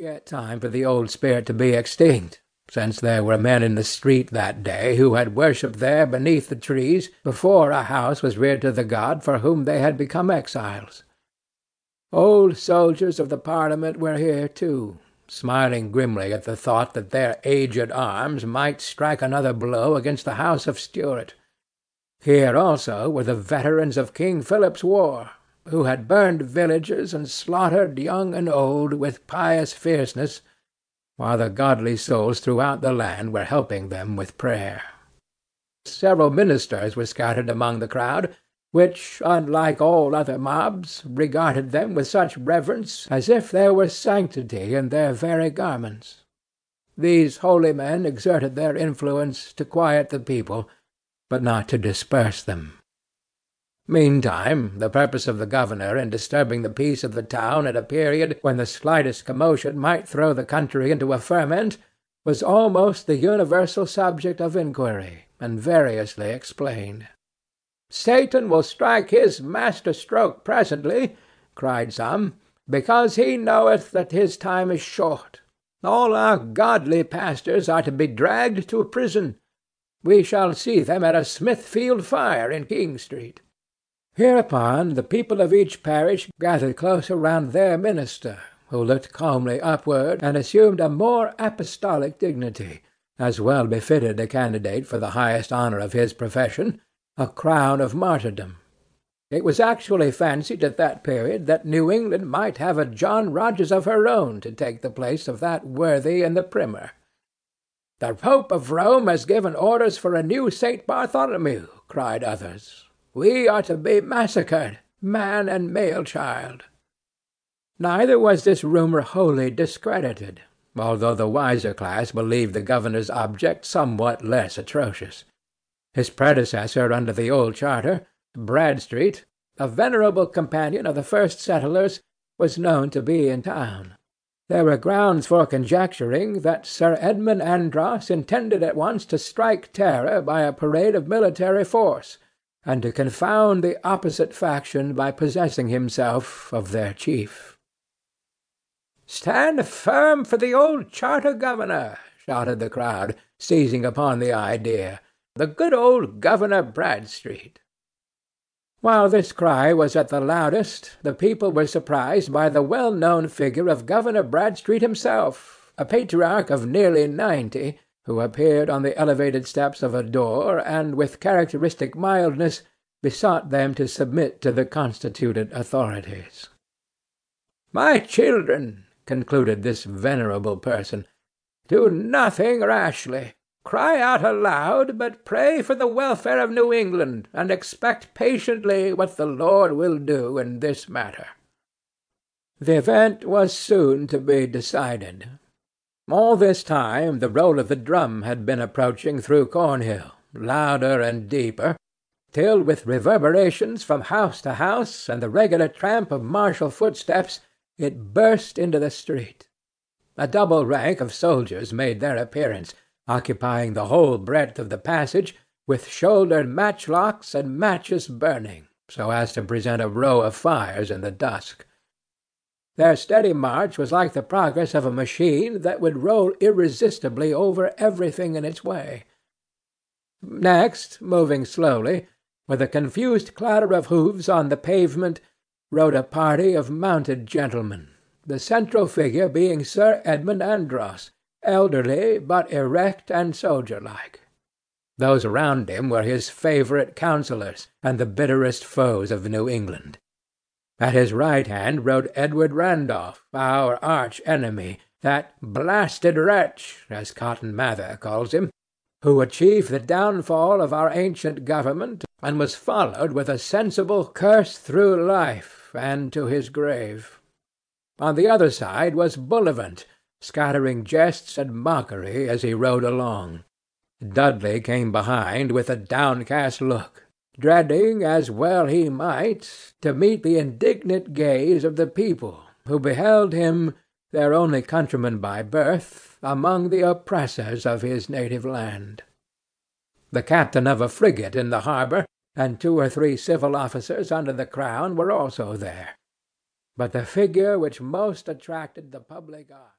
yet time for the old spirit to be extinct, since there were men in the street that day who had worshipped there beneath the trees before a house was reared to the god for whom they had become exiles. Old soldiers of the Parliament were here too, smiling grimly at the thought that their aged arms might strike another blow against the house of Stuart. Here also were the veterans of King Philip's war, who had burned villages and slaughtered young and old with pious fierceness, while the godly souls throughout the land were helping them with prayer. Several ministers were scattered among the crowd, which, unlike all other mobs, regarded them with such reverence as if there were sanctity in their very garments. These holy men exerted their influence to quiet the people, but not to disperse them. Meantime, the purpose of the governor in disturbing the peace of the town at a period when the slightest commotion might throw the country into a ferment was almost the universal subject of inquiry, and variously explained. Satan will strike his master stroke presently, cried some, because he knoweth that his time is short. All our godly pastors are to be dragged to prison. We shall see them at a Smithfield fire in King Street. Hereupon the people of each parish gathered close around their minister, who looked calmly upward and assumed a more apostolic dignity, as well befitted a candidate for the highest honour of his profession, a crown of martyrdom. It was actually fancied at that period that New England might have a John Rogers of her own to take the place of that worthy in the primer. The Pope of Rome has given orders for a new St. Bartholomew, cried others. We are to be massacred, man and male child. Neither was this rumour wholly discredited, although the wiser class believed the governor's object somewhat less atrocious. His predecessor under the old charter, Bradstreet, a venerable companion of the first settlers, was known to be in town. There were grounds for conjecturing that Sir Edmund Andros intended at once to strike terror by a parade of military force, and to confound the opposite faction by possessing himself of their chief. "Stand firm for the old charter governor!" shouted the crowd, seizing upon the idea. "The good old Governor Bradstreet!" While this cry was at the loudest, the people were surprised by the well known figure of Governor Bradstreet himself, a patriarch of nearly ninety who appeared on the elevated steps of a door, and with characteristic mildness besought them to submit to the constituted authorities. "My children," concluded this venerable person, "do nothing rashly. Cry out aloud, but pray for the welfare of New England, and expect patiently what the Lord will do in this matter." The event was soon to be decided. All this time the roll of the drum had been approaching through Cornhill, louder and deeper, till with reverberations from house to house, and the regular tramp of martial footsteps, it burst into the street. A double rank of soldiers made their appearance, occupying the whole breadth of the passage, with shouldered matchlocks and matches burning, so as to present a row of fires in the dusk. Their steady march was like the progress of a machine that would roll irresistibly over everything in its way. Next, moving slowly, with a confused clatter of hoofs on the pavement, rode a party of mounted gentlemen, the central figure being Sir Edmund Andros, elderly, but erect and soldier-like. Those around him were his favourite counsellors, and the bitterest foes of New England. At his right hand rode Edward Randolph, our arch enemy, that blasted wretch, as Cotton Mather calls him, who achieved the downfall of our ancient government, and was followed with a sensible curse through life, and to his grave. On the other side was Bullivant, scattering jests and mockery as he rode along. Dudley came behind with a downcast look, dreading, as well he might, to meet the indignant gaze of the people, who beheld him, their only countryman by birth, among the oppressors of his native land. The captain of a frigate in the harbour, and two or three civil officers under the crown were also there. But the figure which most attracted the public eye